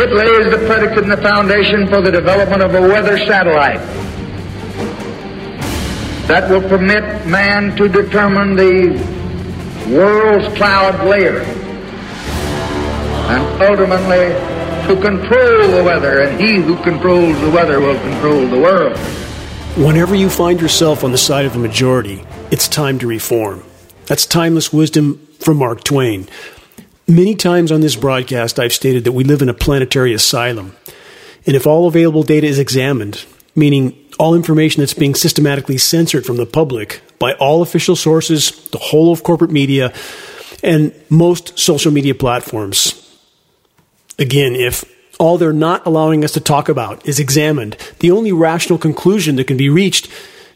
It lays the predicate and the foundation for the development of a weather satellite that will permit man to determine the world's cloud layer and ultimately to control the weather, and he who controls the weather will control the world. Whenever you find yourself on the side of the majority, it's time to reform. That's timeless wisdom from Mark Twain. Many times on this broadcast, I've stated that we live in a planetary asylum. And if all available data is examined, meaning all information that's being systematically censored from the public by all official sources, the whole of corporate media, and most social media platforms, Again, if all they're not allowing us to talk about is examined, the only rational conclusion that can be reached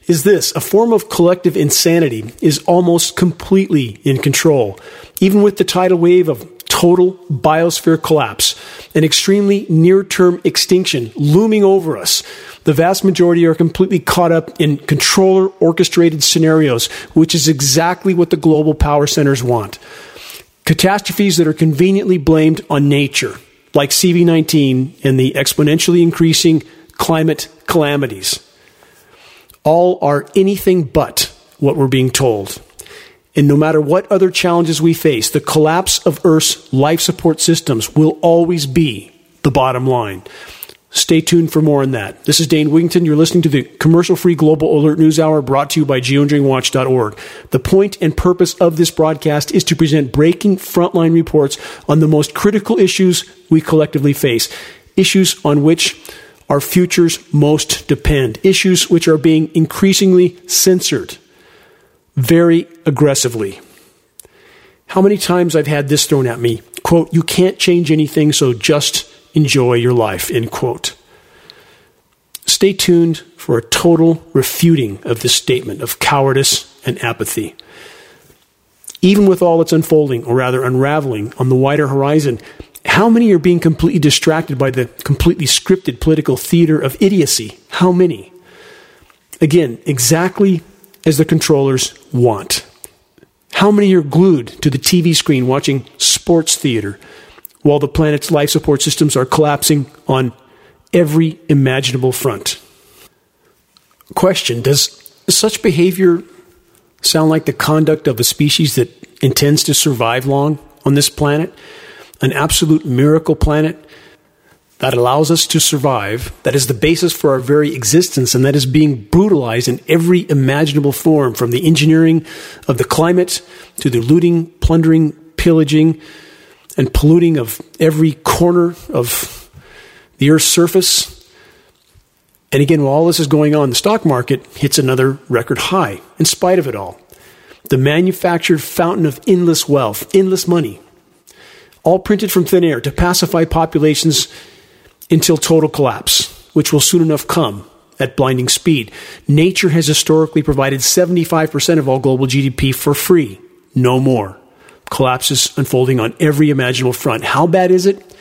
is this a form of collective insanity is almost completely in control. Even with the tidal wave of total biosphere collapse, an extremely near term extinction looming over us, the vast majority are completely caught up in controller orchestrated scenarios, which is exactly what the global power centers want. Catastrophes that are conveniently blamed on nature like CV19 and the exponentially increasing climate calamities, all are anything but what we're being told. And no matter what other challenges we face, the collapse of Earth's life support systems will always be the bottom line. Stay tuned for more on that. This is Dane Wigington. You're listening to the commercial free Global Alert News Hour brought to you by geoengineeringwatch.org. The point and purpose of this broadcast is to present breaking frontline reports on the most critical issues we collectively face, issues on which our futures most depend, issues which are being increasingly censored very aggressively. How many times I've had this thrown at me? Quote, you can't change anything, so just enjoy your life, end quote. Stay tuned for a total refuting of this statement of cowardice and apathy. Even with all its unfolding, or rather unraveling, on the wider horizon, how many are being completely distracted by the completely scripted political theater of idiocy? How many? Again, exactly as the controllers want. How many are glued to the TV screen watching sports theater while the planet's life support systems are collapsing on every imaginable front. Question Does such behavior sound like the conduct of a species that intends to survive long on this planet? An absolute miracle planet that allows us to survive, that is the basis for our very existence, and that is being brutalized in every imaginable form from the engineering of the climate to the looting, plundering, pillaging, and polluting of every corner of the Earth's surface. And again, while all this is going on, the stock market hits another record high in spite of it all. The manufactured fountain of endless wealth, endless money, all printed from thin air to pacify populations until total collapse, which will soon enough come at blinding speed. Nature has historically provided 75% of all global GDP for free, no more collapses unfolding on every imaginable front. How bad is it?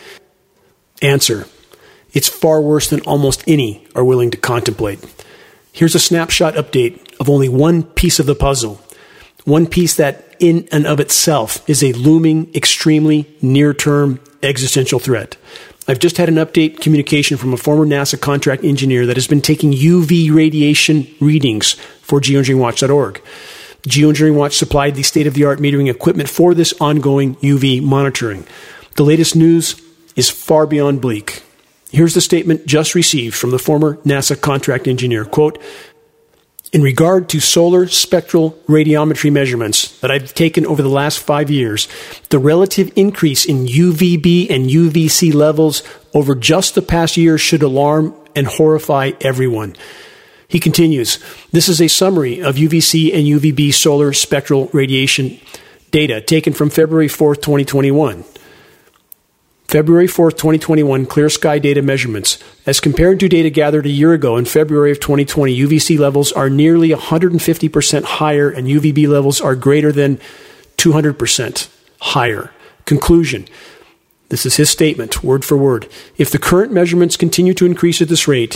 Answer It's far worse than almost any are willing to contemplate. Here's a snapshot update of only one piece of the puzzle, one piece that, in and of itself, is a looming, extremely near term existential threat. I've just had an update communication from a former NASA contract engineer that has been taking UV radiation readings for geoengineeringwatch.org. Geoengineering Watch supplied the state of the art metering equipment for this ongoing UV monitoring. The latest news is far beyond bleak. Here's the statement just received from the former NASA contract engineer. Quote, in regard to solar spectral radiometry measurements that I've taken over the last five years, the relative increase in UVB and UVC levels over just the past year should alarm and horrify everyone. He continues This is a summary of UVC and UVB solar spectral radiation data taken from February 4th, 2021. February 4th, 2021, clear sky data measurements. As compared to data gathered a year ago in February of 2020, UVC levels are nearly 150% higher and UVB levels are greater than 200% higher. Conclusion. This is his statement, word for word. If the current measurements continue to increase at this rate,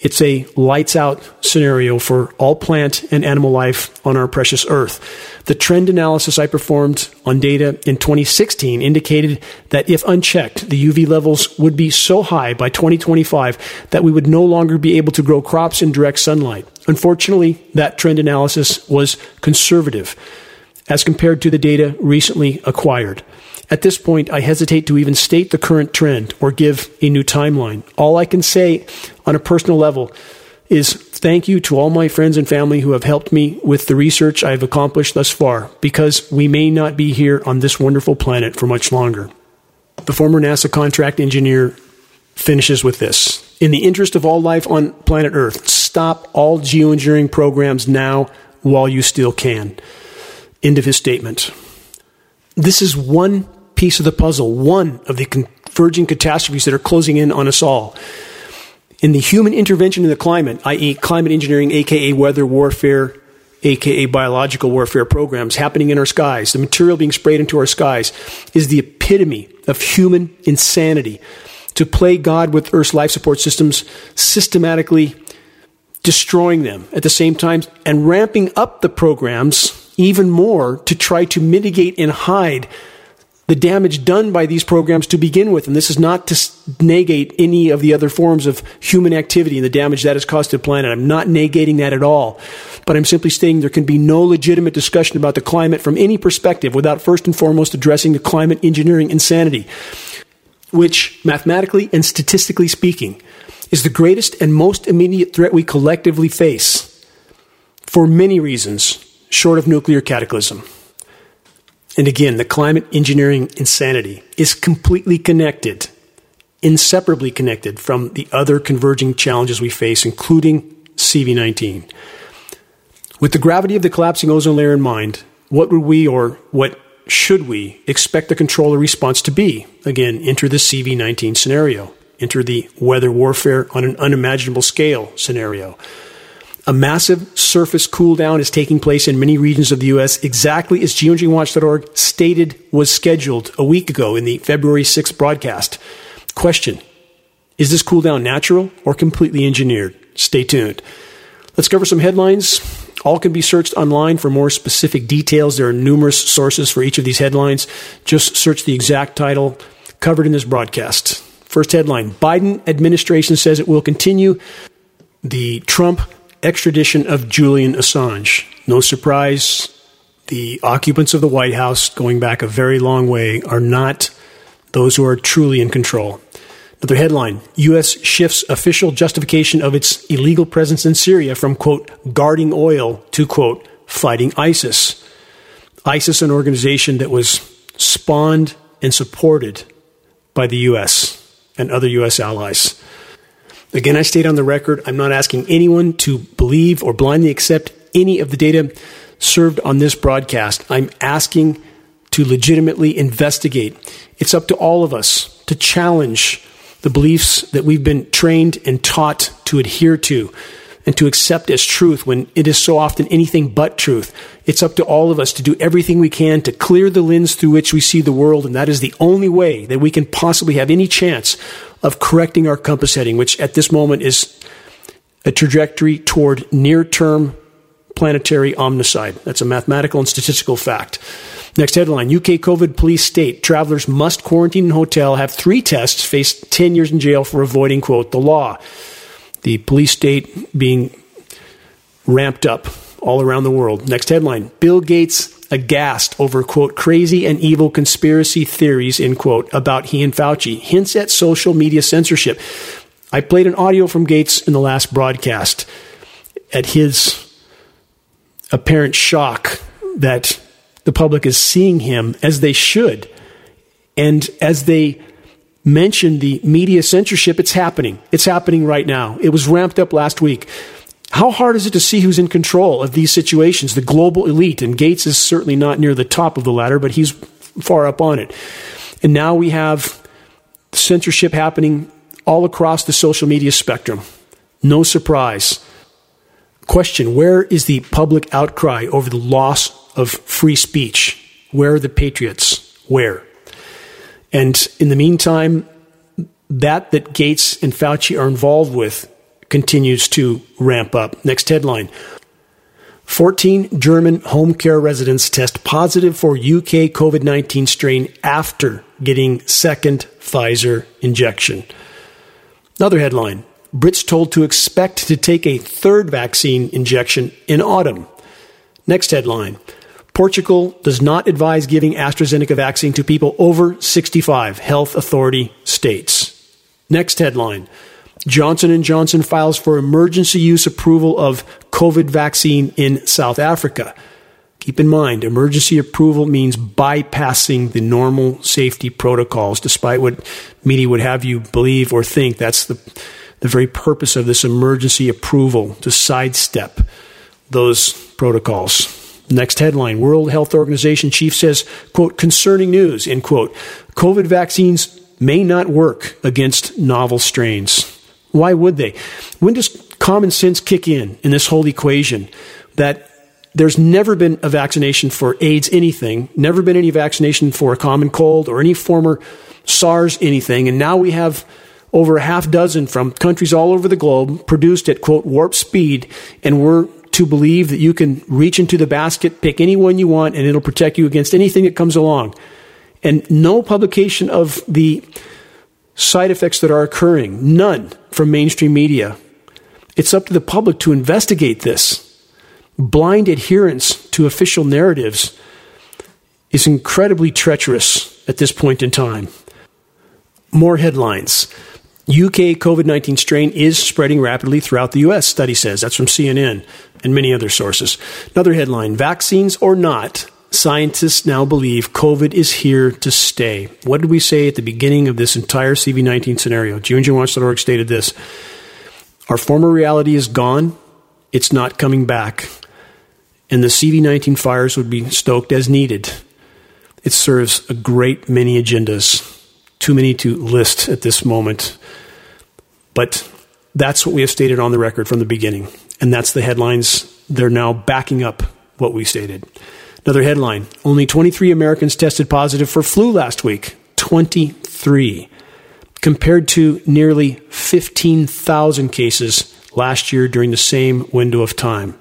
It's a lights out scenario for all plant and animal life on our precious earth. The trend analysis I performed on data in 2016 indicated that if unchecked, the UV levels would be so high by 2025 that we would no longer be able to grow crops in direct sunlight. Unfortunately, that trend analysis was conservative as compared to the data recently acquired. At this point, I hesitate to even state the current trend or give a new timeline. All I can say on a personal level is thank you to all my friends and family who have helped me with the research I've accomplished thus far, because we may not be here on this wonderful planet for much longer. The former NASA contract engineer finishes with this. In the interest of all life on planet Earth, stop all geoengineering programs now while you still can. End of his statement. This is one piece of the puzzle, one of the converging catastrophes that are closing in on us all. In the human intervention in the climate, i.e., climate engineering, aka weather warfare, aka biological warfare programs happening in our skies, the material being sprayed into our skies, is the epitome of human insanity. To play God with Earth's life support systems, systematically destroying them at the same time and ramping up the programs even more to try to mitigate and hide the damage done by these programs to begin with. And this is not to negate any of the other forms of human activity and the damage that has caused to the planet. I'm not negating that at all. But I'm simply saying there can be no legitimate discussion about the climate from any perspective without first and foremost addressing the climate engineering insanity, which mathematically and statistically speaking is the greatest and most immediate threat we collectively face for many reasons short of nuclear cataclysm. And again, the climate engineering insanity is completely connected, inseparably connected from the other converging challenges we face, including CV19. With the gravity of the collapsing ozone layer in mind, what would we or what should we expect the controller response to be? Again, enter the CV19 scenario, enter the weather warfare on an unimaginable scale scenario. A massive surface cool down is taking place in many regions of the U.S., exactly as geoengineeringwatch.org stated was scheduled a week ago in the February 6th broadcast. Question Is this cool down natural or completely engineered? Stay tuned. Let's cover some headlines. All can be searched online for more specific details. There are numerous sources for each of these headlines. Just search the exact title covered in this broadcast. First headline Biden administration says it will continue the Trump extradition of Julian Assange. No surprise, the occupants of the White House, going back a very long way, are not those who are truly in control. Another headline U.S. shifts official justification of its illegal presence in Syria from, quote, guarding oil to, quote, fighting ISIS. ISIS, an organization that was spawned and supported by the U.S. and other U.S. allies. Again, I state on the record, I'm not asking anyone to believe or blindly accept any of the data served on this broadcast. I'm asking to legitimately investigate. It's up to all of us to challenge the beliefs that we've been trained and taught to adhere to and to accept as truth when it is so often anything but truth. It's up to all of us to do everything we can to clear the lens through which we see the world, and that is the only way that we can possibly have any chance of correcting our compass heading, which at this moment is a trajectory toward near term planetary omnicide. That's a mathematical and statistical fact. Next headline UK COVID police state travelers must quarantine in hotel, have three tests, face 10 years in jail for avoiding, quote, the law the police state being ramped up all around the world. Next headline Bill Gates aghast over, quote, crazy and evil conspiracy theories, end quote, about he and Fauci. Hints at social media censorship. I played an audio from Gates in the last broadcast at his apparent shock that the public is seeing him as they should. And as they mentioned the media censorship, it's happening. It's happening right now. It was ramped up last week. How hard is it to see who's in control of these situations? The global elite, and Gates is certainly not near the top of the ladder, but he's far up on it. And now we have censorship happening all across the social media spectrum. No surprise. Question Where is the public outcry over the loss of free speech? Where are the patriots? Where? And in the meantime, that that Gates and Fauci are involved with continues to ramp up. Next headline 14 German home care residents test positive for UK COVID 19 strain after getting second Pfizer injection. Another headline Brits told to expect to take a third vaccine injection in autumn. Next headline Portugal does not advise giving AstraZeneca vaccine to people over 65, health authority states. Next headline Johnson & Johnson files for emergency use approval of COVID vaccine in South Africa. Keep in mind, emergency approval means bypassing the normal safety protocols, despite what media would have you believe or think. That's the, the very purpose of this emergency approval to sidestep those protocols. Next headline World Health Organization chief says, quote, concerning news, end quote. COVID vaccines may not work against novel strains. Why would they? When does common sense kick in in this whole equation that there's never been a vaccination for AIDS anything, never been any vaccination for a common cold or any former SARS anything, and now we have over a half dozen from countries all over the globe produced at quote warp speed, and we're to believe that you can reach into the basket, pick any one you want, and it'll protect you against anything that comes along. And no publication of the side effects that are occurring, none from mainstream media. It's up to the public to investigate this. Blind adherence to official narratives is incredibly treacherous at this point in time. More headlines. UK COVID 19 strain is spreading rapidly throughout the US, study says. That's from CNN and many other sources. Another headline Vaccines or not, scientists now believe COVID is here to stay. What did we say at the beginning of this entire CV19 scenario? GeoEngineeringWatch.org stated this Our former reality is gone, it's not coming back. And the CV19 fires would be stoked as needed. It serves a great many agendas, too many to list at this moment. But that's what we have stated on the record from the beginning. And that's the headlines. They're now backing up what we stated. Another headline Only 23 Americans tested positive for flu last week. 23. Compared to nearly 15,000 cases last year during the same window of time.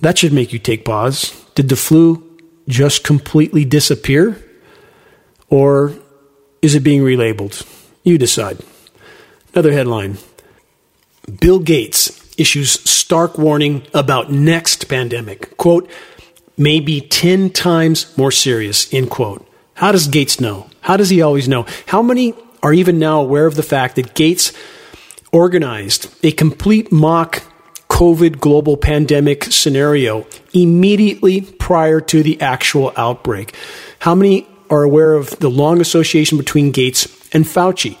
That should make you take pause. Did the flu just completely disappear? Or is it being relabeled? You decide. Another headline Bill Gates issues stark warning about next pandemic. Quote, may be 10 times more serious, end quote. How does Gates know? How does he always know? How many are even now aware of the fact that Gates organized a complete mock COVID global pandemic scenario immediately prior to the actual outbreak? How many are aware of the long association between Gates and Fauci?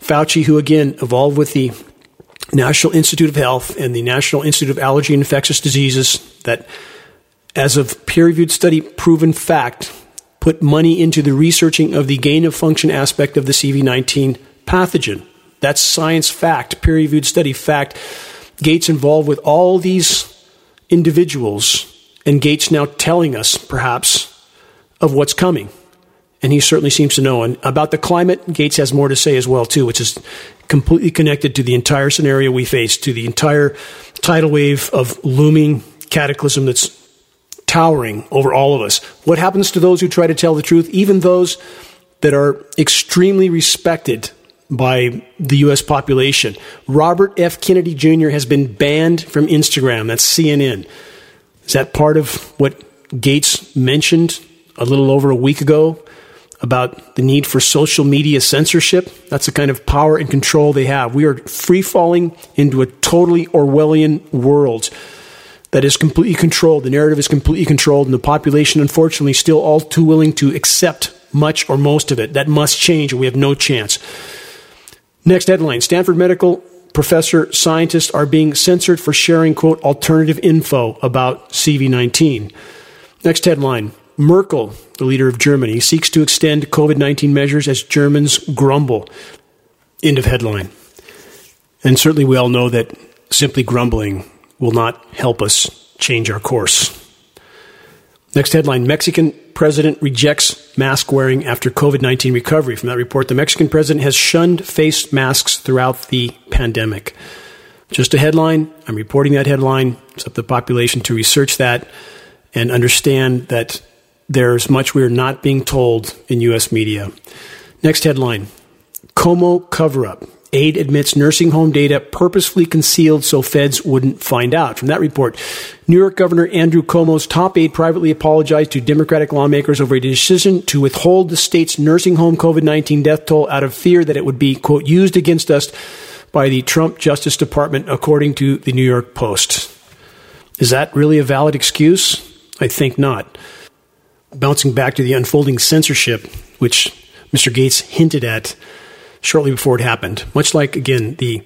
Fauci, who again evolved with the National Institute of Health and the National Institute of Allergy and Infectious Diseases that, as of peer reviewed study proven fact, put money into the researching of the gain of function aspect of the CV19 pathogen. That's science fact, peer reviewed study fact. Gates involved with all these individuals, and Gates now telling us, perhaps, of what's coming. And he certainly seems to know. And about the climate, Gates has more to say as well, too, which is completely connected to the entire scenario we face, to the entire tidal wave of looming cataclysm that's towering over all of us. What happens to those who try to tell the truth, even those that are extremely respected by the U.S. population? Robert F. Kennedy Jr. has been banned from Instagram. That's CNN. Is that part of what Gates mentioned a little over a week ago about the need for social media censorship. That's the kind of power and control they have. We are free falling into a totally Orwellian world that is completely controlled. The narrative is completely controlled, and the population, unfortunately, still all too willing to accept much or most of it. That must change, and we have no chance. Next headline Stanford medical professor scientists are being censored for sharing, quote, alternative info about CV19. Next headline Merkel, the leader of Germany, seeks to extend COVID 19 measures as Germans grumble. End of headline. And certainly we all know that simply grumbling will not help us change our course. Next headline Mexican president rejects mask wearing after COVID 19 recovery. From that report, the Mexican president has shunned face masks throughout the pandemic. Just a headline. I'm reporting that headline. It's up to the population to research that and understand that there's much we are not being told in U.S. media. Next headline Cuomo cover up. Aide admits nursing home data purposefully concealed so feds wouldn't find out. From that report, New York Governor Andrew Cuomo's top aide privately apologized to Democratic lawmakers over a decision to withhold the state's nursing home COVID 19 death toll out of fear that it would be, quote, used against us by the Trump Justice Department, according to the New York Post. Is that really a valid excuse? I think not. Bouncing back to the unfolding censorship, which Mr. Gates hinted at shortly before it happened, much like, again, the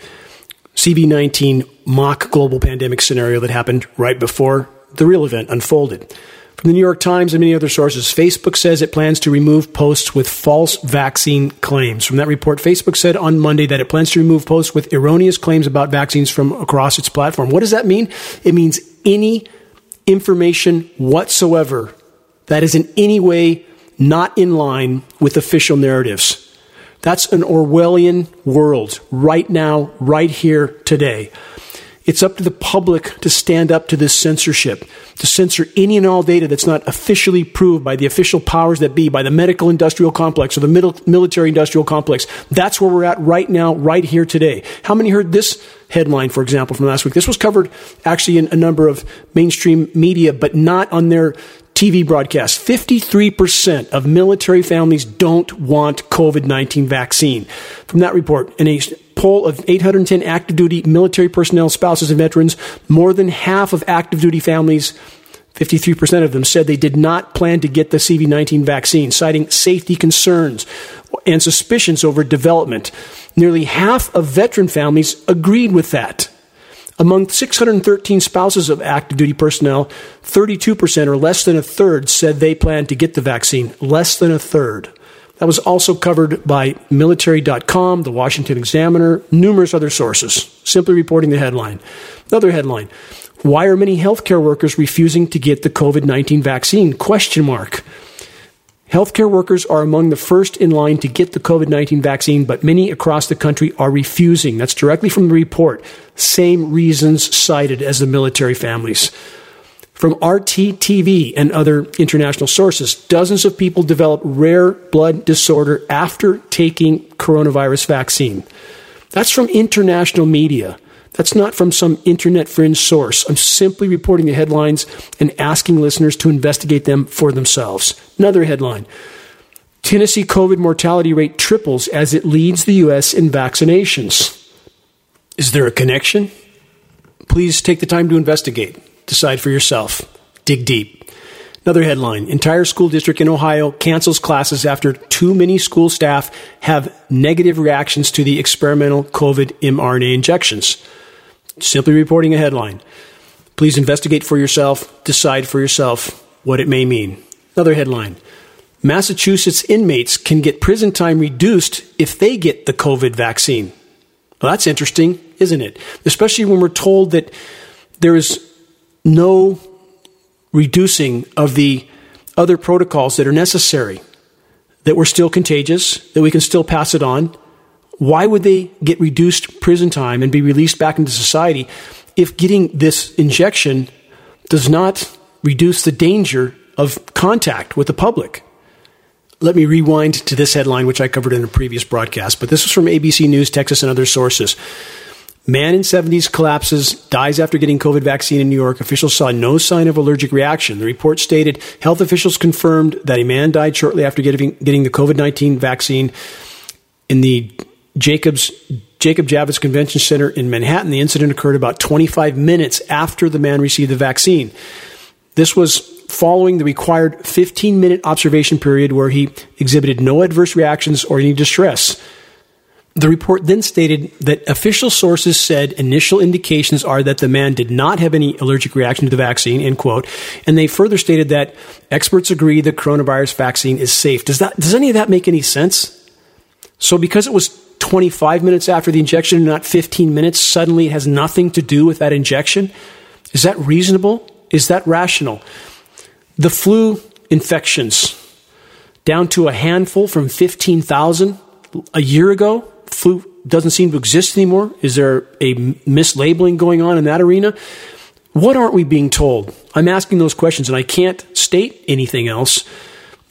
CV19 mock global pandemic scenario that happened right before the real event unfolded. From the New York Times and many other sources, Facebook says it plans to remove posts with false vaccine claims. From that report, Facebook said on Monday that it plans to remove posts with erroneous claims about vaccines from across its platform. What does that mean? It means any information whatsoever that is in any way not in line with official narratives. That's an Orwellian world right now, right here, today. It's up to the public to stand up to this censorship, to censor any and all data that's not officially proved by the official powers that be, by the medical industrial complex or the military industrial complex. That's where we're at right now, right here today. How many heard this headline, for example, from last week? This was covered actually in a number of mainstream media, but not on their TV broadcast 53% of military families don't want COVID 19 vaccine. From that report, in a poll of 810 active duty military personnel, spouses, and veterans, more than half of active duty families 53% of them said they did not plan to get the CV19 vaccine, citing safety concerns and suspicions over development. Nearly half of veteran families agreed with that. Among 613 spouses of active duty personnel, 32% or less than a third said they planned to get the vaccine. Less than a third. That was also covered by military.com, the Washington Examiner, numerous other sources, simply reporting the headline. Another headline. Why are many healthcare workers refusing to get the COVID-19 vaccine? Question mark. Healthcare workers are among the first in line to get the COVID 19 vaccine, but many across the country are refusing. That's directly from the report. Same reasons cited as the military families. From RTTV and other international sources, dozens of people develop rare blood disorder after taking coronavirus vaccine. That's from international media. That's not from some internet fringe source. I'm simply reporting the headlines and asking listeners to investigate them for themselves. Another headline Tennessee COVID mortality rate triples as it leads the U.S. in vaccinations. Is there a connection? Please take the time to investigate. Decide for yourself. Dig deep. Another headline Entire school district in Ohio cancels classes after too many school staff have negative reactions to the experimental COVID mRNA injections. Simply reporting a headline. Please investigate for yourself, decide for yourself what it may mean. Another headline Massachusetts inmates can get prison time reduced if they get the COVID vaccine. Well, that's interesting, isn't it? Especially when we're told that there is no reducing of the other protocols that are necessary, that we're still contagious, that we can still pass it on, why would they get reduced prison time and be released back into society if getting this injection does not reduce the danger of contact with the public? Let me rewind to this headline, which I covered in a previous broadcast, but this was from ABC News, Texas, and other sources. Man in 70s collapses, dies after getting COVID vaccine in New York. Officials saw no sign of allergic reaction. The report stated health officials confirmed that a man died shortly after getting, getting the COVID 19 vaccine in the Jacobs Jacob Javits Convention Center in Manhattan. The incident occurred about 25 minutes after the man received the vaccine. This was following the required 15 minute observation period where he exhibited no adverse reactions or any distress. The report then stated that official sources said initial indications are that the man did not have any allergic reaction to the vaccine, end quote. And they further stated that experts agree the coronavirus vaccine is safe. Does that, does any of that make any sense? So because it was 25 minutes after the injection, not 15 minutes, suddenly it has nothing to do with that injection? Is that reasonable? Is that rational? The flu infections, down to a handful from 15,000 a year ago, flu doesn't seem to exist anymore? Is there a mislabeling going on in that arena? What aren't we being told? I'm asking those questions and I can't state anything else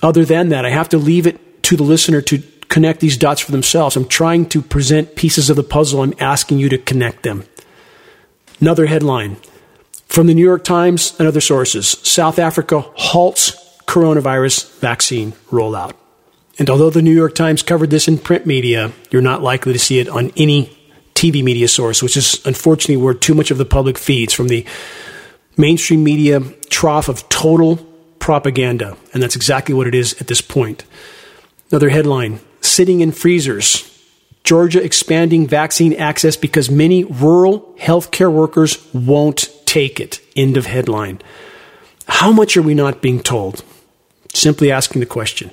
other than that. I have to leave it to the listener to connect these dots for themselves. I'm trying to present pieces of the puzzle. I'm asking you to connect them. Another headline from the New York Times and other sources South Africa halts coronavirus vaccine rollout. And although the New York Times covered this in print media, you're not likely to see it on any TV media source, which is unfortunately where too much of the public feeds from the mainstream media trough of total propaganda. And that's exactly what it is at this point. Another headline Sitting in freezers. Georgia expanding vaccine access because many rural healthcare workers won't take it. End of headline. How much are we not being told? Simply asking the question.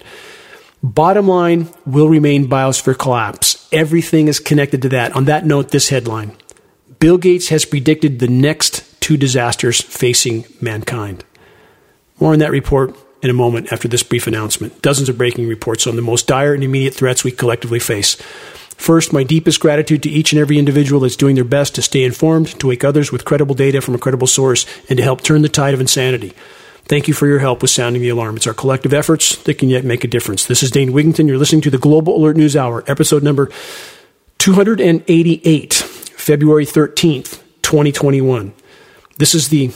Bottom line will remain biosphere collapse. Everything is connected to that. On that note, this headline Bill Gates has predicted the next two disasters facing mankind. More on that report in a moment after this brief announcement. Dozens of breaking reports on the most dire and immediate threats we collectively face. First, my deepest gratitude to each and every individual that's doing their best to stay informed, to wake others with credible data from a credible source, and to help turn the tide of insanity. Thank you for your help with sounding the alarm. It's our collective efforts that can yet make a difference. This is Dane Wigington. You're listening to the Global Alert News Hour, episode number 288, February 13th, 2021. This is the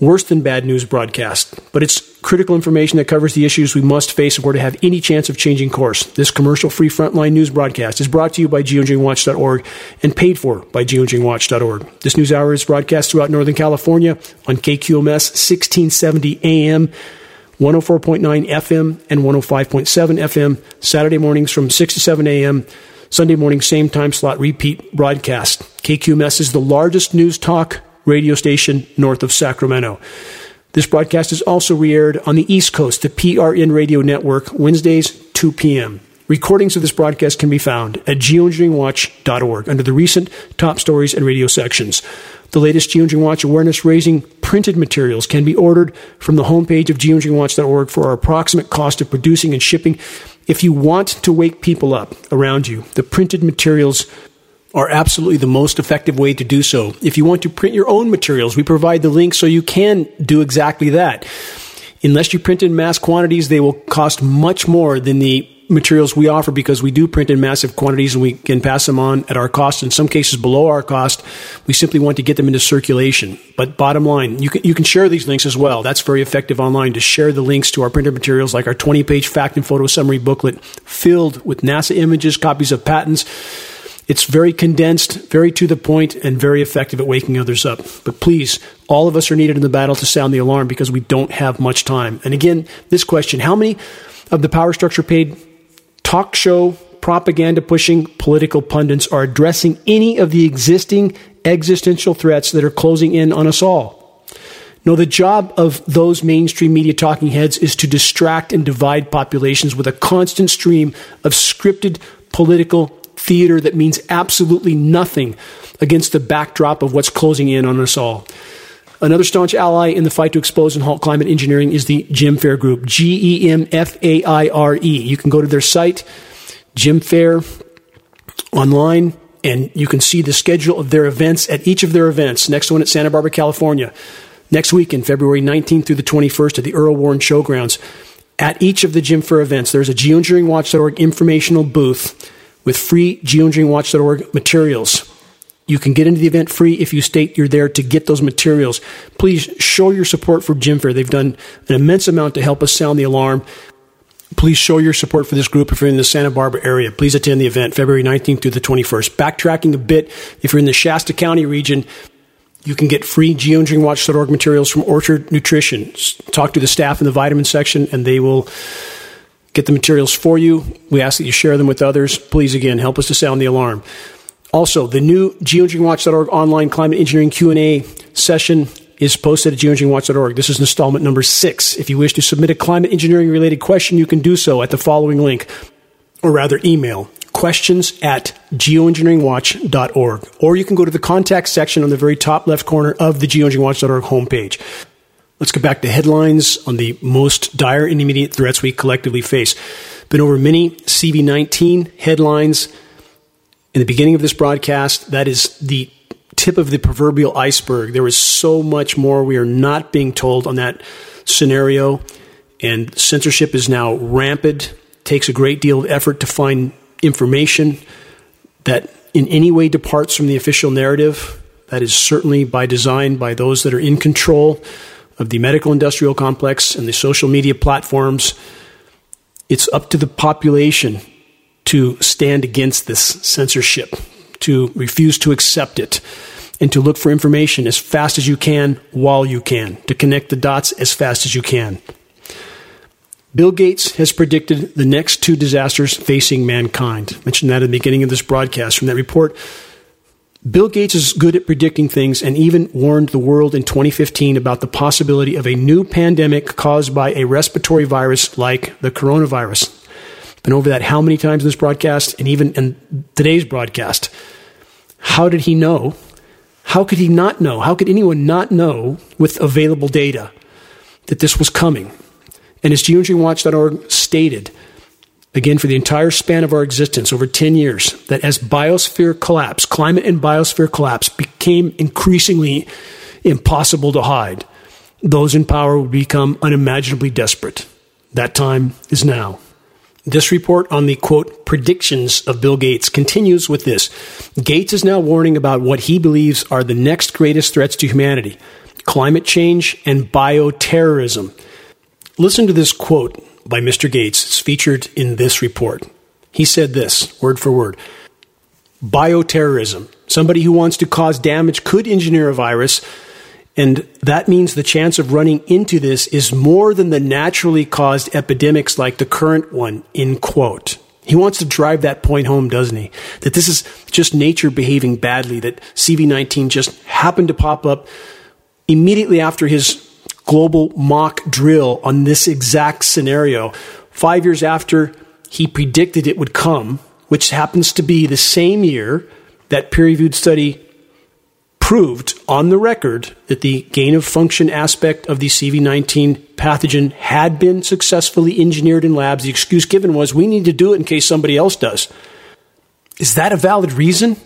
worse than bad news broadcast, but it's critical information that covers the issues we must face if we're to have any chance of changing course. This commercial free frontline news broadcast is brought to you by geoengineeringwatch.org and paid for by geoengineeringwatch.org. This news hour is broadcast throughout Northern California on KQMS 1670 AM. 104.9 FM and 105.7 FM, Saturday mornings from 6 to 7 a.m., Sunday morning, same time slot repeat broadcast. KQMS is the largest news talk radio station north of Sacramento. This broadcast is also re aired on the East Coast, the PRN Radio Network, Wednesdays, 2 p.m. Recordings of this broadcast can be found at geoengineeringwatch.org under the recent top stories and radio sections. The latest Geoengineering Watch awareness raising printed materials can be ordered from the homepage of geoengineeringwatch.org for our approximate cost of producing and shipping. If you want to wake people up around you, the printed materials are absolutely the most effective way to do so. If you want to print your own materials, we provide the link so you can do exactly that. Unless you print in mass quantities, they will cost much more than the materials we offer because we do print in massive quantities and we can pass them on at our cost. In some cases, below our cost. We simply want to get them into circulation. But bottom line, you can you can share these links as well. That's very effective online to share the links to our printed materials, like our 20 page fact and photo summary booklet filled with NASA images, copies of patents it's very condensed, very to the point, and very effective at waking others up. But please, all of us are needed in the battle to sound the alarm because we don't have much time. And again, this question how many of the power structure paid talk show, propaganda pushing political pundits are addressing any of the existing existential threats that are closing in on us all? No, the job of those mainstream media talking heads is to distract and divide populations with a constant stream of scripted political theater that means absolutely nothing against the backdrop of what's closing in on us all. Another staunch ally in the fight to expose and halt climate engineering is the Gem Faire Group, G E M F A I R E. You can go to their site, Gem Faire, online, and you can see the schedule of their events at each of their events. Next one at Santa Barbara, California. Next week in February 19th through the 21st at the Earl Warren Showgrounds. At each of the Gem Faire events, there's a geoengineeringwatch.org informational booth with free geoengineeringwatch.org materials. You can get into the event free if you state you're there to get those materials. Please show your support for Gem Faire. They've done an immense amount to help us sound the alarm. Please show your support for this group if you're in the Santa Barbara area. Please attend the event February 19th through the 21st. Backtracking a bit, if you're in the Shasta County region, you can get free geoengineeringwatch.org materials from Orchard Nutrition. Talk to the staff in the vitamin section and they will get the materials for you. We ask that you share them with others. Please, again, help us to sound the alarm. Also, the new geoengineeringwatch.org online climate engineering Q&A session is posted at geoengineeringwatch.org. This is installment number six. If you wish to submit a climate engineering related question, you can do so at the following link, or rather email questions at geoengineeringwatch.org. Or you can go to the contact section on the very top left corner of the geoengineeringwatch.org homepage. Let's get back to headlines on the most dire and immediate threats we collectively face. Been over many CV19 headlines In the beginning of this broadcast, that is the tip of the proverbial iceberg. There is so much more we are not being told on that scenario, and censorship is now rampant. takes a great deal of effort to find information that in any way departs from the official narrative. That is certainly by design by those that are in control of the medical industrial complex and the social media platforms. It's up to the population to stand against this censorship, to refuse to accept it, and to look for information as fast as you can while you can, to connect the dots as fast as you can. Bill Gates has predicted the next two disasters facing mankind. I mentioned that at the beginning of this broadcast from that report. Bill Gates is good at predicting things and even warned the world in 2015 about the possibility of a new pandemic caused by a respiratory virus like the coronavirus. Been over that how many times in this broadcast and even in today's broadcast. How did he know? How could he not know? How could anyone not know with available data that this was coming? And as geoengineeringwatch.org stated, again, for the entire span of our existence, over 10 years, that as biosphere collapse, climate and biosphere collapse became increasingly impossible to hide, those in power would become unimaginably desperate. That time is now. This report on the quote predictions of Bill Gates continues with this. Gates is now warning about what he believes are the next greatest threats to humanity climate change and bioterrorism. Listen to this quote by Mr. Gates. It's featured in this report. He said this, word for word Bioterrorism. Somebody who wants to cause damage could engineer a virus, and that means the chance of running into this is more than the naturally caused epidemics like the current one, in quote. He wants to drive that point home, doesn't he? That this is just nature behaving badly, that CV19 just happened to pop up immediately after his global mock drill on this exact scenario. Five years after he predicted it would come, which happens to be the same year that peer reviewed study proved on the record that the gain of function aspect of the CV19 pathogen had been successfully engineered in labs. The excuse given was we need to do it in case somebody else does. Is that a valid reason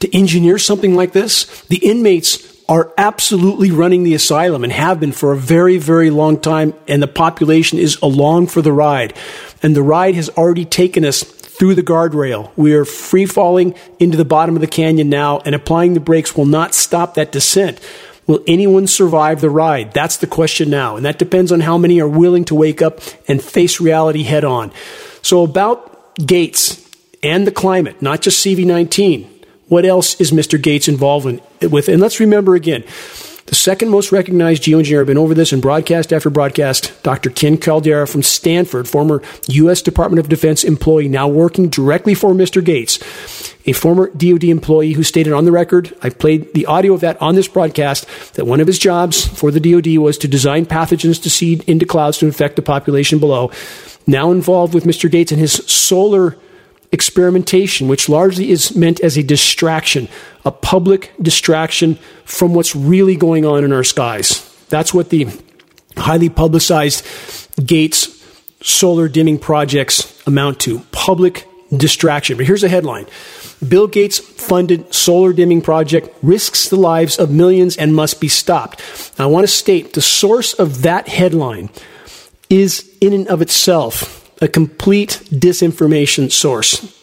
to engineer something like this? The inmates are absolutely running the asylum and have been for a very, very long time, and the population is along for the ride. And the ride has already taken us through the guardrail. We are free falling into the bottom of the canyon now, and applying the brakes will not stop that descent. Will anyone survive the ride? That's the question now. And that depends on how many are willing to wake up and face reality head on. So, about Gates and the climate, not just CV19, what else is Mr. Gates involved in, with? And let's remember again, the second most recognized geoengineer, I've been over this in broadcast after broadcast, Dr. Ken Caldeira from Stanford, former U.S. Department of Defense employee, now working directly for Mr. Gates, a former DoD employee who stated on the record, I played the audio of that on this broadcast, that one of his jobs for the DoD was to design pathogens to seed into clouds to infect the population below. Now involved with Mr. Gates and his solar experimentation, which largely is meant as a distraction, a public distraction from what's really going on in our skies. That's what the highly publicized Gates solar dimming projects amount to public distraction. But here's a headline Bill Gates funded solar dimming project risks the lives of millions and must be stopped. Now, I want to state the source of that headline is in and of itself a complete disinformation source.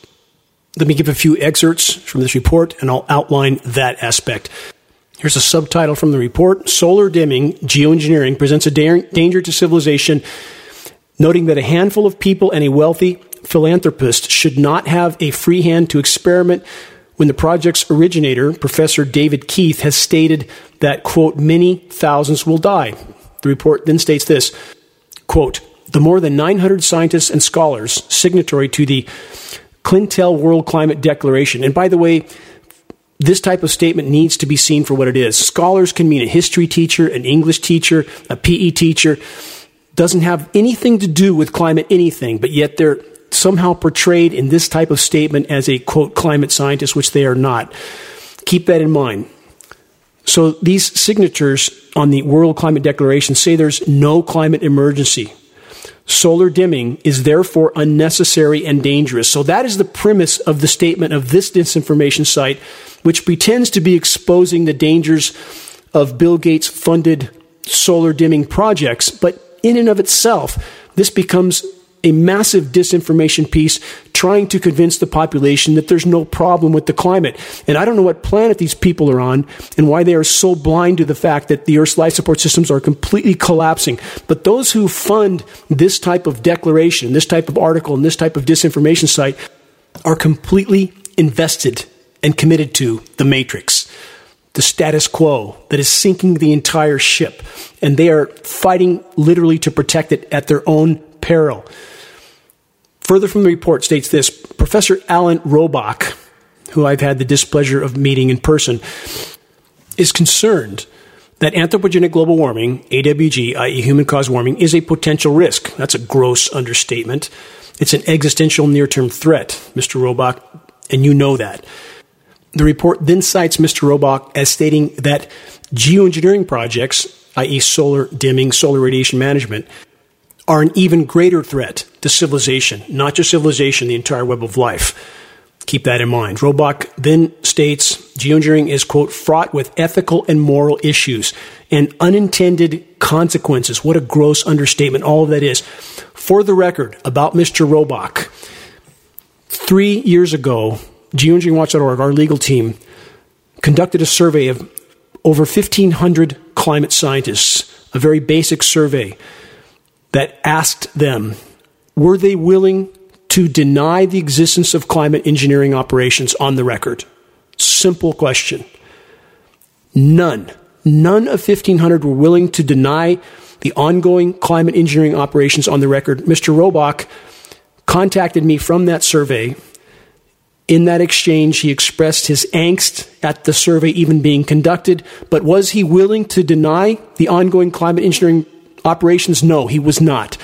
Let me give a few excerpts from this report and I'll outline that aspect. Here's a subtitle from the report Solar Dimming Geoengineering Presents a Danger to Civilization, noting that a handful of people and a wealthy philanthropist should not have a free hand to experiment when the project's originator, Professor David Keith, has stated that, quote, many thousands will die. The report then states this, quote, the more than 900 scientists and scholars signatory to the Clintel World Climate Declaration. And by the way, this type of statement needs to be seen for what it is. Scholars can mean a history teacher, an English teacher, a PE teacher. Doesn't have anything to do with climate anything, but yet they're somehow portrayed in this type of statement as a quote climate scientist, which they are not. Keep that in mind. So these signatures on the World Climate Declaration say there's no climate emergency. Solar dimming is therefore unnecessary and dangerous. So that is the premise of the statement of this disinformation site, which pretends to be exposing the dangers of Bill Gates funded solar dimming projects. But in and of itself, this becomes a massive disinformation piece trying to convince the population that there's no problem with the climate. And I don't know what planet these people are on and why they are so blind to the fact that the Earth's life support systems are completely collapsing. But those who fund this type of declaration, this type of article, and this type of disinformation site are completely invested and committed to the matrix the status quo that is sinking the entire ship. And they are fighting literally to protect it at their own peril. Further from the report states this Professor Alan Robock, who I've had the displeasure of meeting in person, is concerned that anthropogenic global warming, AWG, i.e., human caused warming, is a potential risk. That's a gross understatement. It's an existential near term threat, Mr. Robock, and you know that. The report then cites Mr. Robock as stating that geoengineering projects, i.e., solar dimming, solar radiation management, are an even greater threat to civilization, not just civilization, the entire web of life. Keep that in mind. Robock then states geoengineering is, quote, fraught with ethical and moral issues and unintended consequences. What a gross understatement all of that is. For the record, about Mr. Robock, three years ago, geoengineeringwatch.org, our legal team, conducted a survey of over 1,500 climate scientists, a very basic survey that asked them were they willing to deny the existence of climate engineering operations on the record? Simple question. None. None of 1,500 were willing to deny the ongoing climate engineering operations on the record. Mr. Robock contacted me from that survey. In that exchange, he expressed his angst at the survey even being conducted, but was he willing to deny the ongoing climate engineering operations? No, he was not.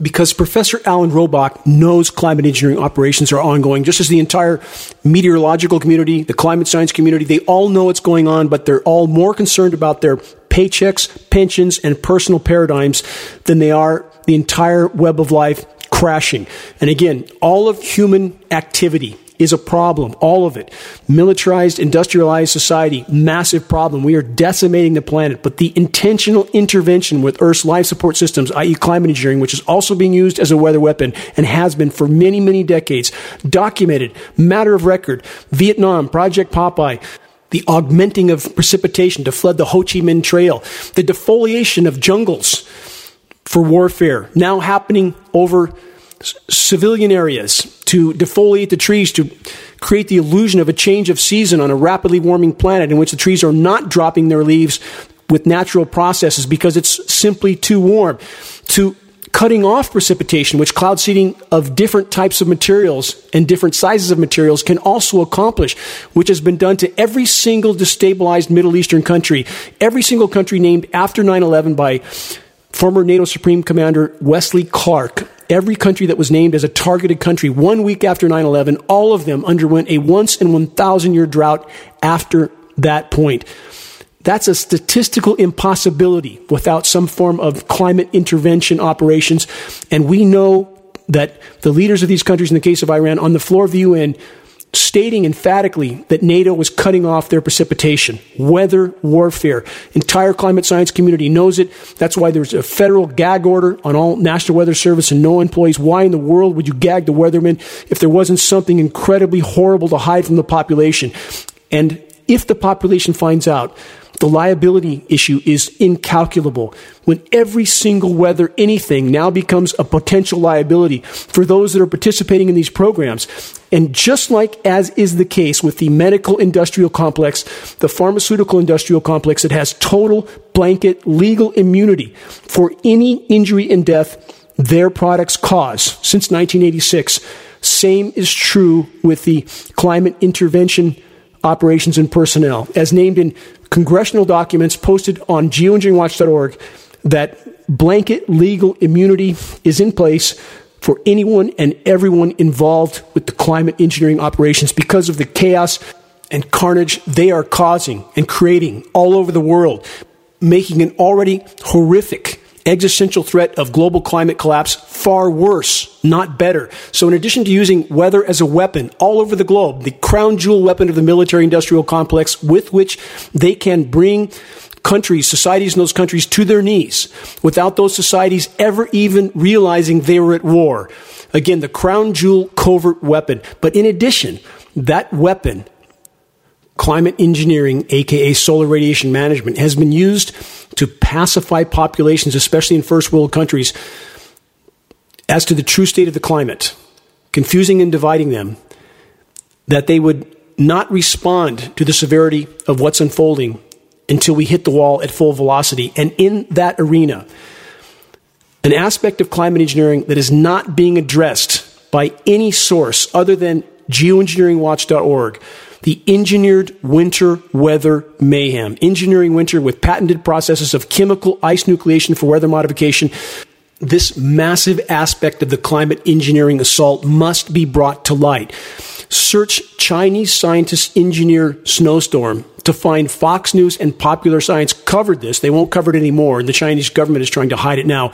Because Professor Alan Robock knows climate engineering operations are ongoing, just as the entire meteorological community, the climate science community, they all know what's going on, but they're all more concerned about their paychecks, pensions, and personal paradigms than they are the entire web of life crashing. And again, all of human activity, is a problem. All of it. Militarized, industrialized society, massive problem. We are decimating the planet. But the intentional intervention with Earth's life support systems, i.e., climate engineering, which is also being used as a weather weapon and has been for many, many decades, documented, matter of record, Vietnam, Project Popeye, the augmenting of precipitation to flood the Ho Chi Minh Trail, the defoliation of jungles for warfare, now happening over civilian areas, to defoliate the trees, to create the illusion of a change of season on a rapidly warming planet in which the trees are not dropping their leaves with natural processes because it's simply too warm, to cutting off precipitation, which cloud seeding of different types of materials and different sizes of materials can also accomplish, which has been done to every single destabilized Middle Eastern country, every single country named after 9 11 by former NATO Supreme Commander Wesley Clark every country that was named as a targeted country one week after 9 11, all of them underwent a once in 1,000 year drought after that point. That's a statistical impossibility without some form of climate intervention operations. And we know that the leaders of these countries, in the case of Iran, on the floor of the UN, stating emphatically that NATO was cutting off their precipitation. Weather warfare. Entire climate science community knows it. That's why there's a federal gag order on all National Weather Service and NOAA employees. Why in the world would you gag the weathermen if there wasn't something incredibly horrible to hide from the population? And if the population finds out the liability issue is incalculable. When every single weather anything now becomes a potential liability for those that are participating in these programs. And just like as is the case with the medical industrial complex, the pharmaceutical industrial complex, it has total blanket legal immunity for any injury and death their products cause since 1986. Same is true with the climate intervention operations and personnel, as named in congressional documents posted on geoengineeringwatch.org that blanket legal immunity is in place for anyone and everyone involved with the climate engineering operations because of the chaos and carnage they are causing and creating all over the world, making an already horrific existential threat of global climate collapse far worse, not better. So in addition to using weather as a weapon all over the globe, the crown jewel weapon of the military industrial complex with which they can bring countries, societies in those countries to their knees without those societies ever even realizing they were at war. Again, the crown jewel covert weapon. But in addition, that weapon climate engineering, aka solar radiation management, has been used to pacify populations, especially in first world countries, as to the true state of the climate, confusing and dividing them, that they would not respond to the severity of what's unfolding until we hit the wall at full velocity. And in that arena, an aspect of climate engineering that is not being addressed by any source other than geoengineeringwatch.org the engineered winter weather mayhem. Engineering winter with patented processes of chemical ice nucleation for weather modification. This massive aspect of the climate engineering assault must be brought to light. Search Chinese scientists engineer snowstorm to find Fox News and Popular Science covered this. They won't cover it anymore, and the Chinese government is trying to hide it now.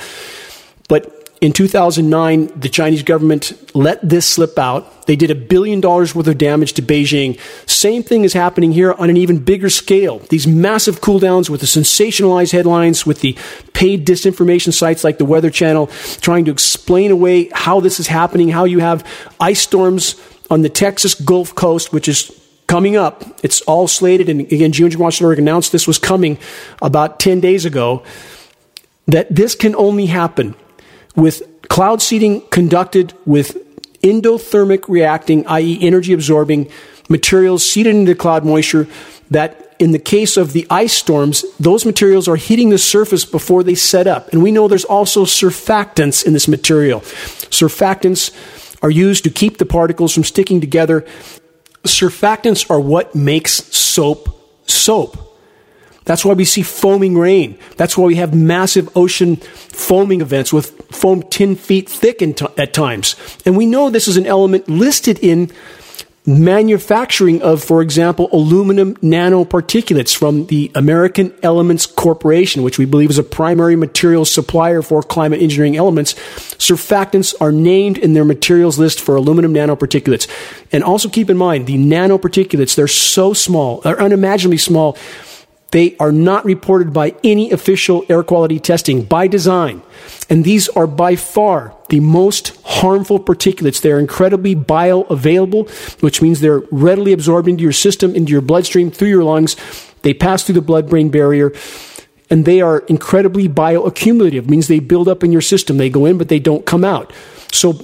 But in 2009, the Chinese government let this slip out. They did a billion dollars worth of damage to Beijing. Same thing is happening here on an even bigger scale. These massive cool downs with the sensationalized headlines, with the paid disinformation sites like the Weather Channel trying to explain away how this is happening, how you have ice storms on the Texas Gulf Coast, which is coming up. It's all slated, and again, Geoengineering announced this was coming about 10 days ago. That this can only happen with cloud seeding conducted with endothermic reacting, i.e., energy absorbing materials seeded into cloud moisture that in the case of the ice storms, those materials are hitting the surface before they set up. And we know there's also surfactants in this material. Surfactants are used to keep the particles from sticking together. Surfactants are what makes soap soap. That's why we see foaming rain. That's why we have massive ocean foaming events with foam 10 feet thick t- at times. And we know this is an element listed in manufacturing of, for example, aluminum nanoparticulates from the American Elements Corporation, which we believe is a primary materials supplier for climate engineering elements. Surfactants are named in their materials list for aluminum nanoparticulates. And also keep in mind, the nanoparticulates, they're so small, they're unimaginably small they are not reported by any official air quality testing by design. And these are by far the most harmful particulates. They're incredibly bioavailable, which means they're readily absorbed into your system, into your bloodstream, through your lungs. They pass through the blood brain barrier. And they are incredibly bioaccumulative, means they build up in your system. They go in, but they don't come out. So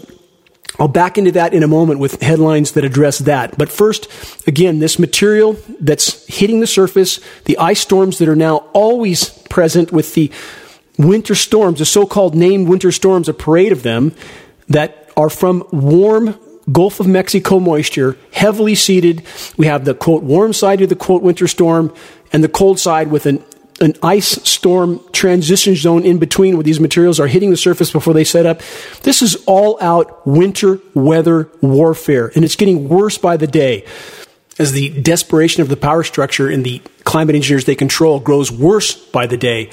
I'll back into that in a moment with headlines that address that. But first, again, this material that's hitting the surface, the ice storms that are now always present with the winter storms, the so called named winter storms, a parade of them that are from warm Gulf of Mexico moisture, heavily seeded. We have the quote warm side of the quote winter storm and the cold side with an an ice storm transition zone in between where these materials are hitting the surface before they set up. This is all out winter weather warfare, and it's getting worse by the day as the desperation of the power structure and the climate engineers they control grows worse by the day.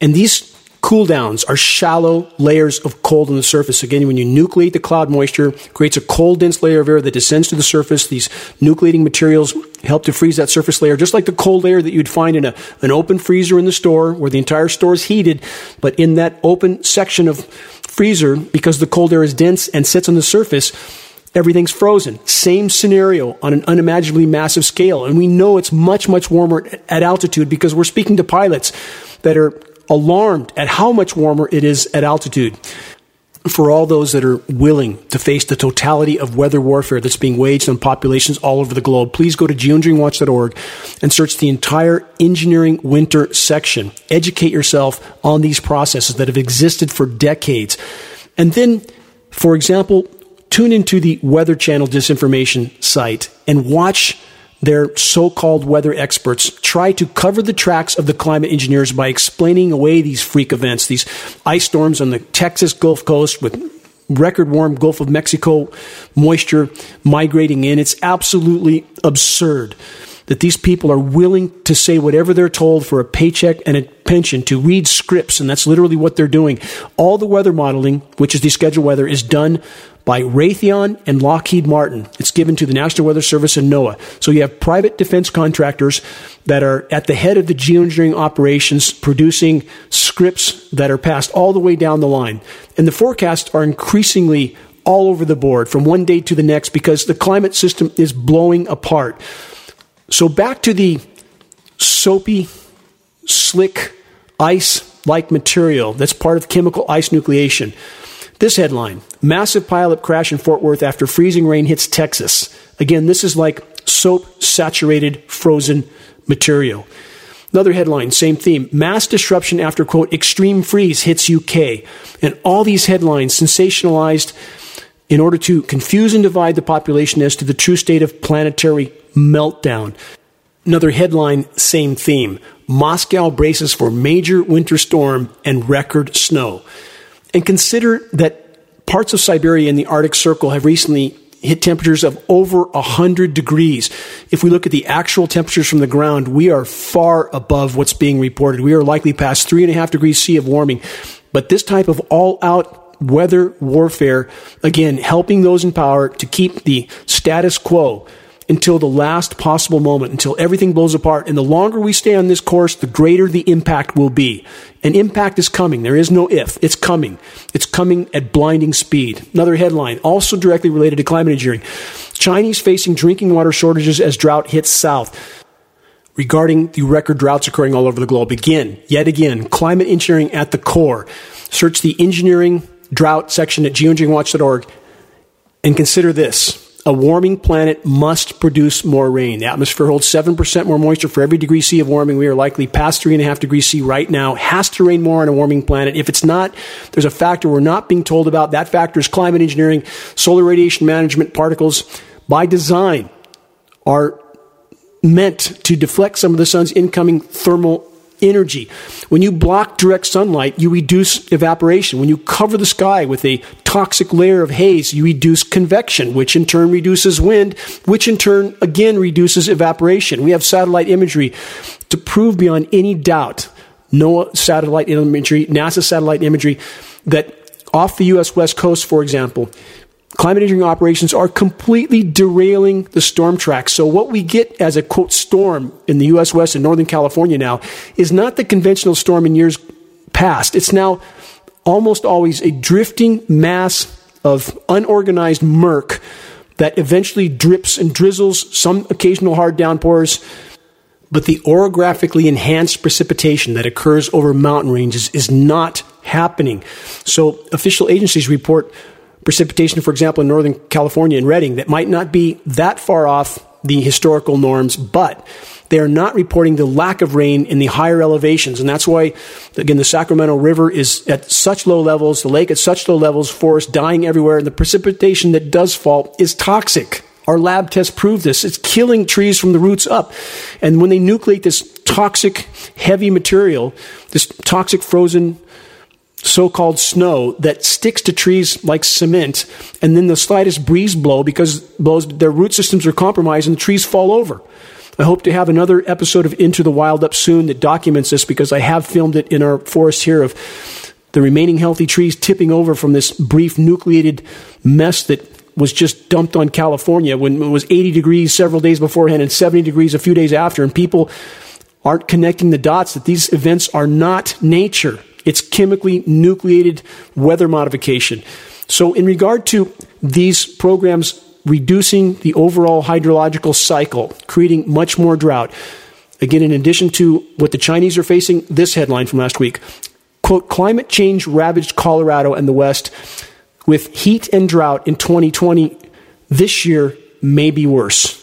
And these Cool downs are shallow layers of cold on the surface. Again, when you nucleate the cloud moisture, creates a cold, dense layer of air that descends to the surface. These nucleating materials help to freeze that surface layer, just like the cold layer that you'd find in a, an open freezer in the store where the entire store is heated. But in that open section of freezer, because the cold air is dense and sits on the surface, everything's frozen. Same scenario on an unimaginably massive scale. And we know it's much, much warmer at altitude because we're speaking to pilots that are alarmed at how much warmer it is at altitude. For all those that are willing to face the totality of weather warfare that's being waged on populations all over the globe, please go to geoengineeringwatch.org and search the entire engineering winter section. Educate yourself on these processes that have existed for decades. And then, for example, tune into the Weather Channel disinformation site and watch their so called weather experts try to cover the tracks of the climate engineers by explaining away these freak events, these ice storms on the Texas Gulf Coast with record warm Gulf of Mexico moisture migrating in. It's absolutely absurd. That these people are willing to say whatever they're told for a paycheck and a pension, to read scripts, and that's literally what they're doing. All the weather modeling, which is the scheduled weather, is done by Raytheon and Lockheed Martin. It's given to the National Weather Service and NOAA. So you have private defense contractors that are at the head of the geoengineering operations producing scripts that are passed all the way down the line. And the forecasts are increasingly all over the board from one day to the next because the climate system is blowing apart. So back to the soapy, slick, ice like material that's part of chemical ice nucleation. This headline Massive pileup crash in Fort Worth after freezing rain hits Texas. Again, this is like soap saturated frozen material. Another headline, same theme. Mass disruption after, quote, extreme freeze hits UK. And all these headlines sensationalized in order to confuse and divide the population as to the true state of planetary meltdown. Another headline, same theme. Moscow braces for major winter storm and record snow. And consider that parts of Siberia and the Arctic Circle have recently hit temperatures of over 100 degrees. If we look at the actual temperatures from the ground, we are far above what's being reported. We are likely past three and a half degrees C of warming. But this type of all out weather warfare, again, helping those in power to keep the status quo until the last possible moment, until everything blows apart. And the longer we stay on this course, the greater the impact will be. An impact is coming. There is no if. It's coming. It's coming at blinding speed. Another headline, also directly related to climate engineering. Chinese facing drinking water shortages as drought hits south. Regarding the record droughts occurring all over the globe. Again, yet again, climate engineering at the core. Search the engineering drought section at geoengineeringwatch.org and consider this a warming planet must produce more rain. The atmosphere holds 7% more moisture for every degree C of warming. We are likely past 3.5 degrees C right now. Has to rain more on a warming planet. If it's not, there's a factor we're not being told about. That factor is climate engineering, solar radiation management, particles by design are meant to deflect some of the sun's incoming thermal energy. When you block direct sunlight, you reduce evaporation. When you cover the sky with a toxic layer of haze, you reduce convection, which in turn reduces wind, which in turn again reduces evaporation. We have satellite imagery to prove beyond any doubt, NOAA satellite imagery, NASA satellite imagery, that off the U.S. West Coast, for example, climate engineering operations are completely derailing the storm track. So what we get as a quote storm in the US West and Northern California now is not the conventional storm in years past. It's now almost always a drifting mass of unorganized murk that eventually drips and drizzles, some occasional hard downpours. But the orographically enhanced precipitation that occurs over mountain ranges is not happening. So official agencies report precipitation, for example, in Northern California and Redding that might not be that far off the historical norms, but they are not reporting the lack of rain in the higher elevations. And that's why, again, the Sacramento River is at such low levels, the lake at such low levels, forests dying everywhere, and the precipitation that does fall is toxic. Our lab tests prove this. It's killing trees from the roots up. And when they nucleate this toxic, heavy material, this toxic frozen so called snow that sticks to trees like cement, and then the slightest breeze blow because blows, their root systems are compromised and the trees fall over. I hope to have another episode of Into the Wild up soon that documents this because I have filmed it in our forest here of the remaining healthy trees tipping over from this brief nucleated mess that was just dumped on California when it was 80 degrees several days beforehand and 70 degrees a few days after, and people aren't connecting the dots that these events are not nature. It's chemically nucleated weather modification. So, in regard to these programs reducing the overall hydrological cycle, creating much more drought, again, in addition to what the Chinese are facing, this headline from last week quote, climate change ravaged Colorado and the West with heat and drought in 2020. This year may be worse.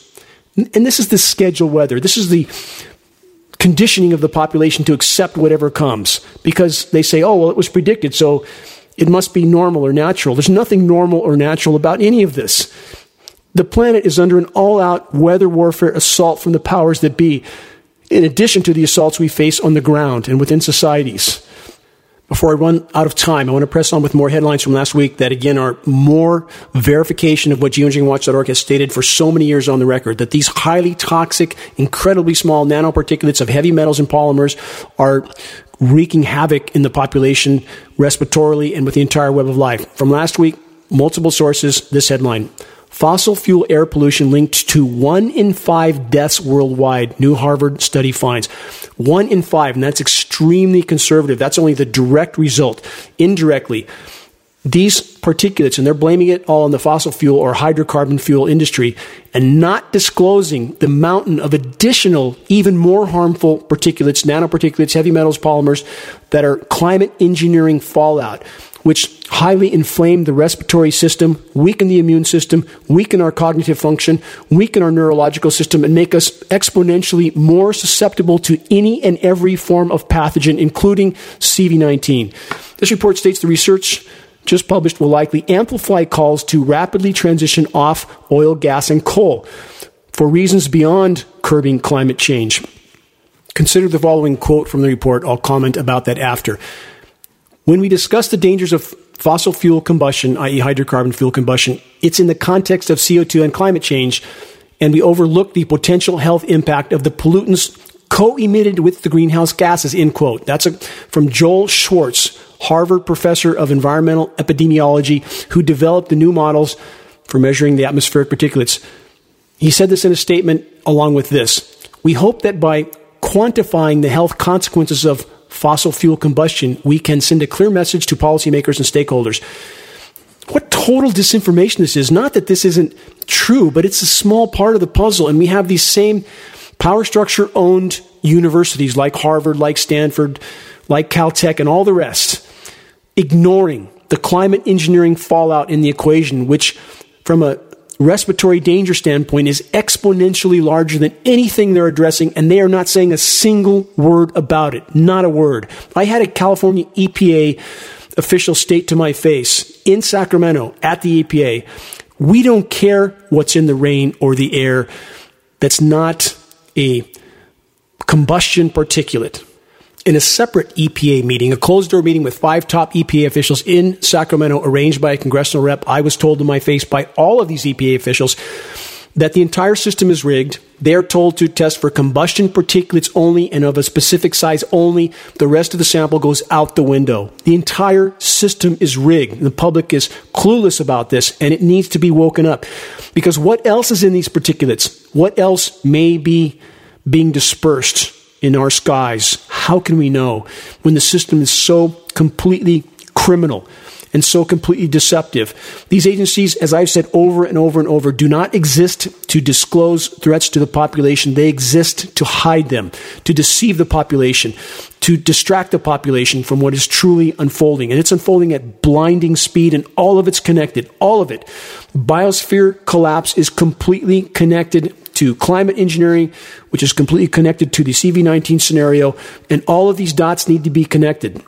And this is the scheduled weather. This is the conditioning of the population to accept whatever comes because they say, oh, well, it was predicted, so it must be normal or natural. There's nothing normal or natural about any of this. The planet is under an all out weather warfare assault from the powers that be, in addition to the assaults we face on the ground and within societies. Before I run out of time, I want to press on with more headlines from last week that again are more verification of what geoengineeringwatch.org has stated for so many years on the record that these highly toxic, incredibly small nanoparticulates of heavy metals and polymers are wreaking havoc in the population respiratorily and with the entire web of life. From last week, multiple sources, this headline. Fossil fuel air pollution linked to one in five deaths worldwide, new Harvard study finds. One in five, and that's extremely conservative. That's only the direct result. Indirectly, these particulates, and they're blaming it all on the fossil fuel or hydrocarbon fuel industry, and not disclosing the mountain of additional, even more harmful particulates, nanoparticulates, heavy metals, polymers, that are climate engineering fallout which highly inflame the respiratory system, weaken the immune system, weaken our cognitive function, weaken our neurological system, and make us exponentially more susceptible to any and every form of pathogen, including CV19. This report states the research just published will likely amplify calls to rapidly transition off oil, gas, and coal for reasons beyond curbing climate change. Consider the following quote from the report. I'll comment about that after. When we discuss the dangers of fossil fuel combustion, i.e., hydrocarbon fuel combustion, it's in the context of CO2 and climate change, and we overlook the potential health impact of the pollutants co-emitted with the greenhouse gases, end quote. That's a, from Joel Schwartz, Harvard professor of environmental epidemiology, who developed the new models for measuring the atmospheric particulates. He said this in a statement along with this. We hope that by quantifying the health consequences of fossil fuel combustion, we can send a clear message to policymakers and stakeholders. What total disinformation this is. Not that this isn't true, but it's a small part of the puzzle. And we have these same power structure owned universities like Harvard, like Stanford, like Caltech, and all the rest ignoring the climate engineering fallout in the equation, which, from a respiratory danger standpoint is exponentially larger than anything they're addressing, and they are not saying a single word about it. Not a word. I had a California EPA official state to my face in Sacramento at the EPA we don't care what's in the rain or the air that's not a combustion particulate in a separate EPA meeting, a closed door meeting with five top EPA officials in Sacramento, arranged by a congressional rep, I was told to my face by all of these EPA officials that the entire system is rigged. They're told to test for combustion particulates only and of a specific size only. The rest of the sample goes out the window. The entire system is rigged. The public is clueless about this and it needs to be woken up. Because what else is in these particulates? What else may be being dispersed in our skies. How can we know when the system is so completely criminal and so completely deceptive? These agencies, as I've said over and over and over, do not exist to disclose threats to the population. They exist to hide them, to deceive the population, to distract the population from what is truly unfolding. And it's unfolding at blinding speed, and all of it's connected. All of it. Biosphere collapse is completely connected to climate engineering, which is completely connected to the CV19 scenario, and all of these dots need to be connected.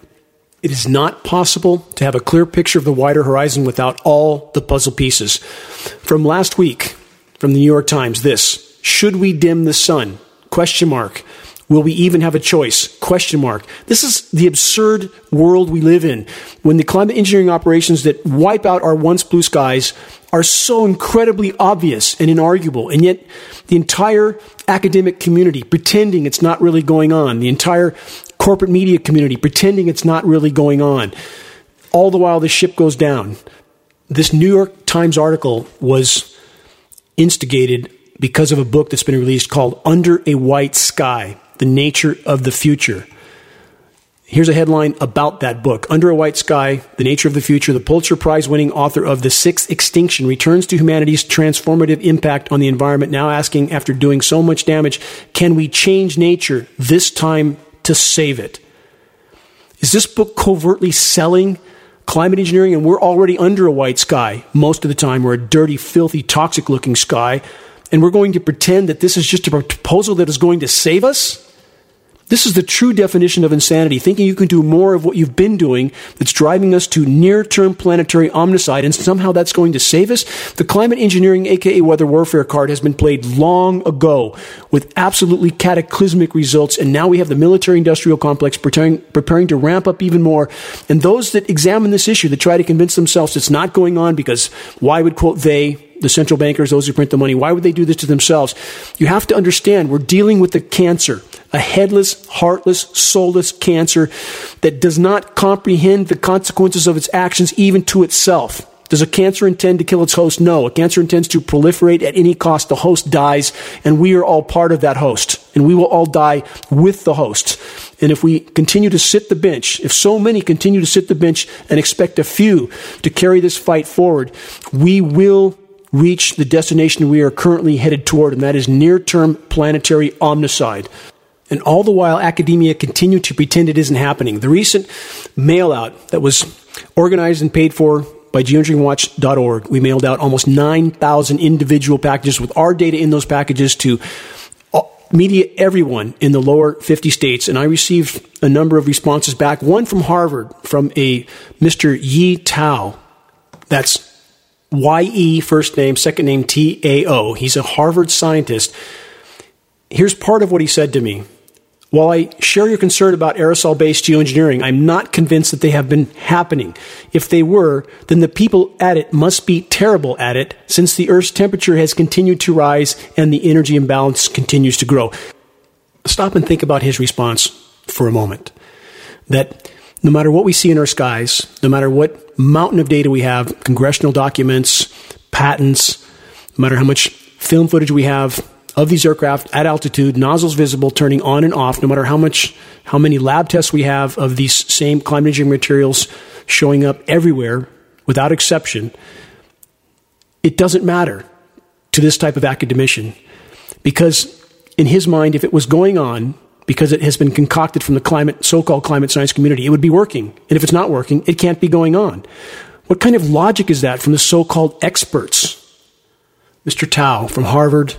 It is not possible to have a clear picture of the wider horizon without all the puzzle pieces. From last week, from the New York Times, this should we dim the sun? Question mark. Will we even have a choice? Question mark. This is the absurd world we live in when the climate engineering operations that wipe out our once blue skies are so incredibly obvious and inarguable. And yet the entire academic community pretending it's not really going on, the entire corporate media community pretending it's not really going on. All the while the ship goes down. This New York Times article was instigated because of a book that's been released called Under a White Sky the Nature of the Future. Here's a headline about that book. Under a White Sky, The Nature of the Future, the Pulitzer Prize winning author of The Sixth Extinction returns to humanity's transformative impact on the environment, now asking, after doing so much damage, can we change nature this time to save it? Is this book covertly selling climate engineering? And we're already under a white sky most of the time. We're a dirty, filthy, toxic looking sky and we're going to pretend that this is just a proposal that is going to save us? This is the true definition of insanity, thinking you can do more of what you've been doing that's driving us to near term planetary omnicide, and somehow that's going to save us. The climate engineering, aka weather warfare card, has been played long ago with absolutely cataclysmic results, and now we have the military industrial complex preparing, preparing to ramp up even more. And those that examine this issue, that try to convince themselves it's not going on because why would, quote, they, the central bankers, those who print the money, why would they do this to themselves? You have to understand we're dealing with the cancer a headless, heartless, soulless cancer that does not comprehend the consequences of its actions even to itself. Does a cancer intend to kill its host? No. A cancer intends to proliferate at any cost. The host dies, and we are all part of that host. And we will all die with the host. And if we continue to sit the bench, if so many continue to sit the bench and expect a few to carry this fight forward, we will reach the destination we are currently headed toward, and that is near term planetary omnicide. And all the while, academia continued to pretend it isn't happening. The recent mail out that was organized and paid for by geoengineeringwatch.org, we mailed out almost 9,000 individual packages with our data in those packages to media everyone in the lower 50 states. And I received a number of responses back. One from Harvard from a Mr. Ye Tao. That's Y E, first name, second name T A O. He's a Harvard scientist. Here's part of what he said to me. While I share your concern about aerosol based geoengineering, I'm not convinced that they have been happening. If they were, then the people at it must be terrible at it since the Earth's temperature has continued to rise and the energy imbalance continues to grow. Stop and think about his response for a moment. That no matter what we see in our skies, no matter what mountain of data we have, congressional documents, patents, no matter how much film footage we have, of these aircraft at altitude, nozzles visible, turning on and off, no matter how much, how many lab tests we have of these same climate engineering materials showing up everywhere without exception, it doesn't matter to this type of academician. Because in his mind, if it was going on, because it has been concocted from the climate, so-called climate science community, it would be working. And if it's not working, it can't be going on. What kind of logic is that from the so-called experts? Mr. Tao from Harvard,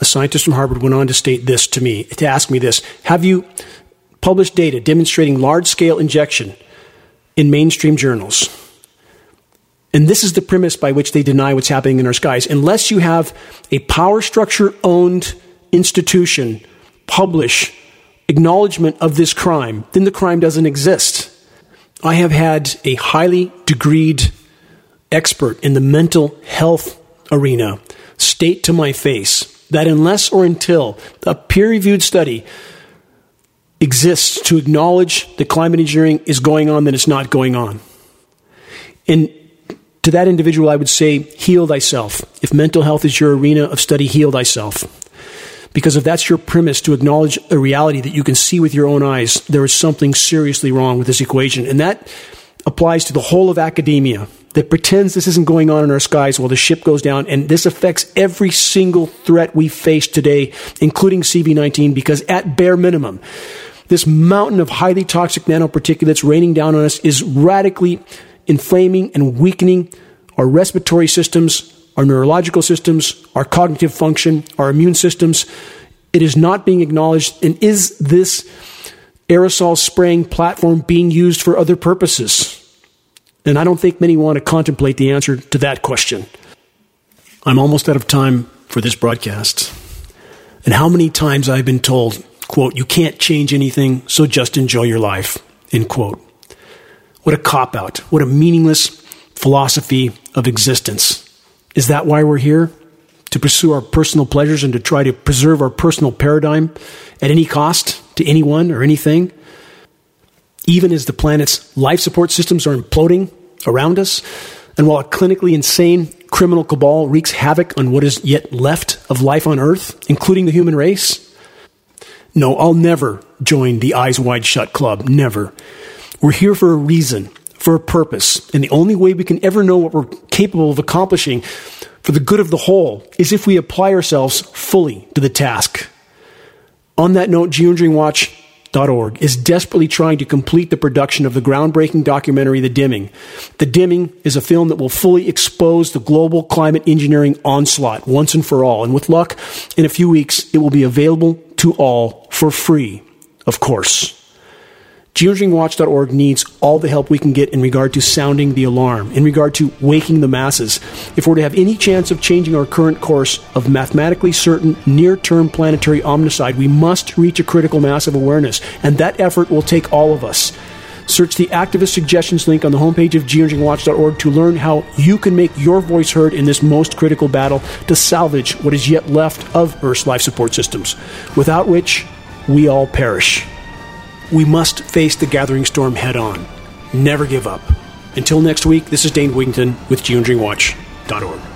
a scientist from Harvard went on to state this to me, to ask me this Have you published data demonstrating large scale injection in mainstream journals? And this is the premise by which they deny what's happening in our skies. Unless you have a power structure owned institution publish acknowledgement of this crime, then the crime doesn't exist. I have had a highly degreed expert in the mental health arena state to my face that unless or until a peer reviewed study exists to acknowledge that climate engineering is going on, then it's not going on. And to that individual, I would say, heal thyself. If mental health is your arena of study, heal thyself. Because if that's your premise to acknowledge a reality that you can see with your own eyes, there is something seriously wrong with this equation. And that applies to the whole of academia that pretends this isn't going on in our skies while the ship goes down. And this affects every single threat we face today, including CV19, because at bare minimum, this mountain of highly toxic nanoparticulates raining down on us is radically inflaming and weakening our respiratory systems, our neurological systems, our cognitive function, our immune systems. It is not being acknowledged. And is this aerosol spraying platform being used for other purposes? And I don't think many want to contemplate the answer to that question. I'm almost out of time for this broadcast. And how many times I've been told, quote, you can't change anything, so just enjoy your life, end quote. What a cop out. What a meaningless philosophy of existence. Is that why we're here? To pursue our personal pleasures and to try to preserve our personal paradigm at any cost to anyone or anything? even as the planet's life support systems are imploding around us, and while a clinically insane criminal cabal wreaks havoc on what is yet left of life on Earth, including the human race? No, I'll never join the Eyes Wide Shut Club. Never. We're here for a reason, for a purpose, and the only way we can ever know what we're capable of accomplishing for the good of the whole is if we apply ourselves fully to the task. On that note, Geoengineering Watch Org is desperately trying to complete the production of the groundbreaking documentary The Dimming. The Dimming is a film that will fully expose the global climate engineering onslaught once and for all. And with luck, in a few weeks, it will be available to all for free Of course. GeoEngineeringWatch.org needs all the help we can get in regard to sounding the alarm, in regard to waking the masses. If we're to have any chance of changing our current course of mathematically certain near term planetary omnicide, we must reach a critical mass of awareness, and that effort will take all of us. Search the activist suggestions link on the homepage of geoengineeringwatch.org to learn how you can make your voice heard in this most critical battle to salvage what is yet left of Earth's life support systems, without which we all perish. We must face the gathering storm head on. Never give up. Until next week, this is Dane Wigington with geoengineeringwatch.org.